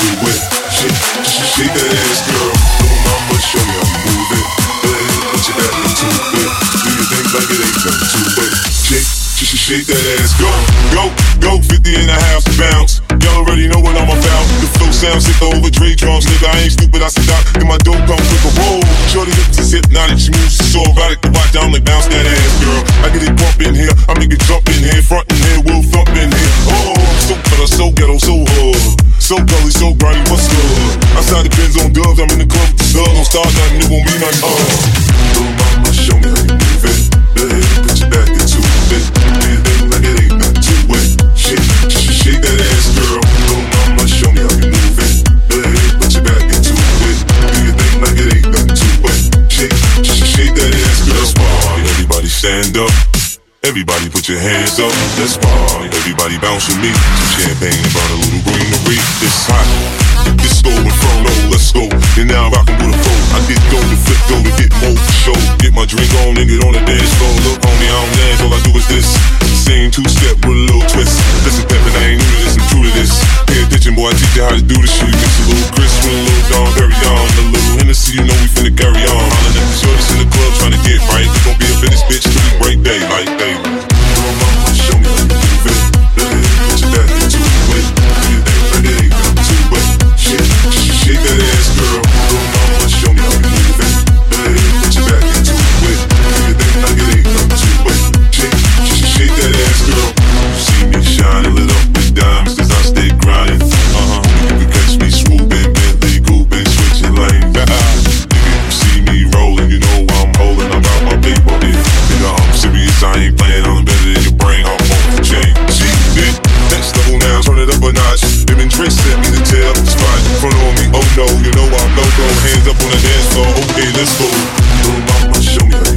Shake, shake, shake that ass, girl. Mama, show me how you move it. It. Do your thing like it ain't nothing to. Shake, shake, that ass, go, go, go. 50 and a half bounce. Y'all already know what I'm about. The flow sounds over Dre drums, nigga. I ain't stupid, I sit down. Then my dope come with a roll. Shorty hips is hypnotic, she moves so erotic. The watch like bounce that ass, girl. I get it bump in here, I make it jump in here, front here, will thump in here. Oh, so better, so ghetto, so. So gully, so grimy, what's good? Outside the Benz on dubs, I'm in the club with the sub. Don't start nothing, it won't mean nothing. Uh. Little mama, show me how you move it. Hey, put your back into it. Your thing like it ain't nothing to it. Shake, shake, shake that ass, girl. Little mama, show me how you move it. Hey, put your back into it. Do your thing like it ain't nothing to it. Shake, shake, shake that ass, girl. Everybody stand up. Everybody put your hands up, let's party. Everybody bounce with me. Some champagne and burn a little greenery. It's hot. Disco inferno, let's go. And now I'm rockin' with a foe. I get dough to flip dough to get more for show. Get my drink on and get on the dance floor. Look, homie, I don't dance, all I do is this. Same two step with a little twist. Listen, Peppin, I ain't new to this, I'm true to this. Pay attention, boy, I teach you how to do this shit. Mix a little Chris with a little Dom Perignon. A little dance okay, let's go. Boom, mama, show me